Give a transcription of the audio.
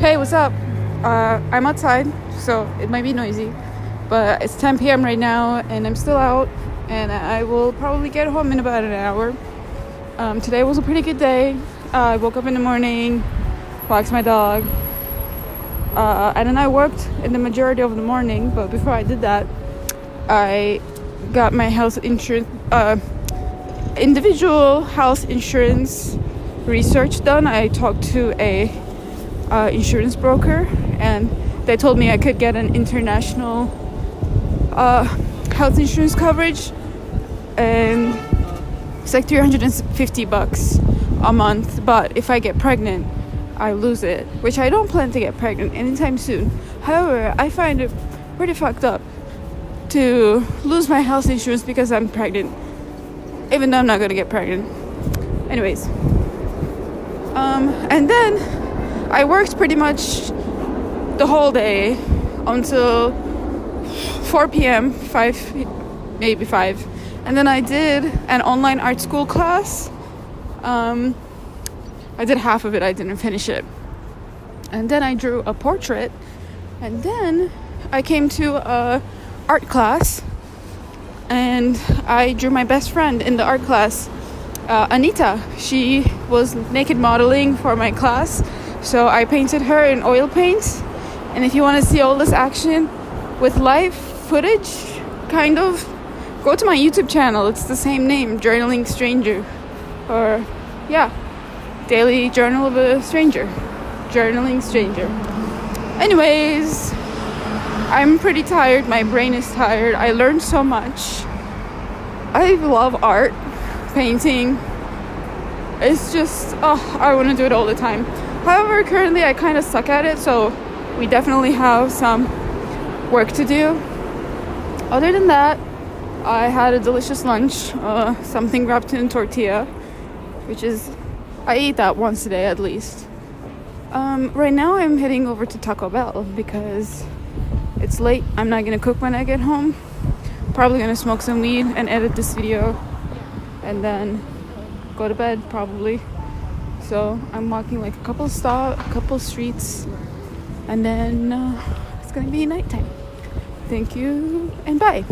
Hey, what's up? Uh, I'm outside, so it might be noisy, but it's 10 p.m. right now, and I'm still out, and I will probably get home in about an hour. Um, today was a pretty good day. Uh, I woke up in the morning, walked my dog, uh, and then I worked in the majority of the morning. But before I did that, I got my health insurance, uh, individual health insurance research done. I talked to a uh, insurance broker, and they told me I could get an international uh, health insurance coverage, and it's like 350 bucks a month. But if I get pregnant, I lose it, which I don't plan to get pregnant anytime soon. However, I find it pretty fucked up to lose my health insurance because I'm pregnant, even though I'm not gonna get pregnant. Anyways, um, and then I worked pretty much the whole day until 4 p.m., 5, maybe 5. And then I did an online art school class. Um, I did half of it, I didn't finish it. And then I drew a portrait. And then I came to a art class and I drew my best friend in the art class, uh, Anita. She was naked modeling for my class so I painted her in oil paint. And if you want to see all this action with live footage, kind of, go to my YouTube channel. It's the same name, Journaling Stranger. Or, yeah, Daily Journal of a Stranger. Journaling Stranger. Anyways, I'm pretty tired. My brain is tired. I learned so much. I love art, painting. It's just, oh, I want to do it all the time. However, currently I kind of suck at it, so we definitely have some work to do. Other than that, I had a delicious lunch, uh, something wrapped in tortilla, which is, I eat that once a day at least. Um, right now, I'm heading over to Taco Bell because it's late. I'm not gonna cook when I get home. Probably gonna smoke some weed and edit this video and then go to bed, probably. So I'm walking like a couple stop, a couple streets, and then uh, it's gonna be nighttime. Thank you and bye.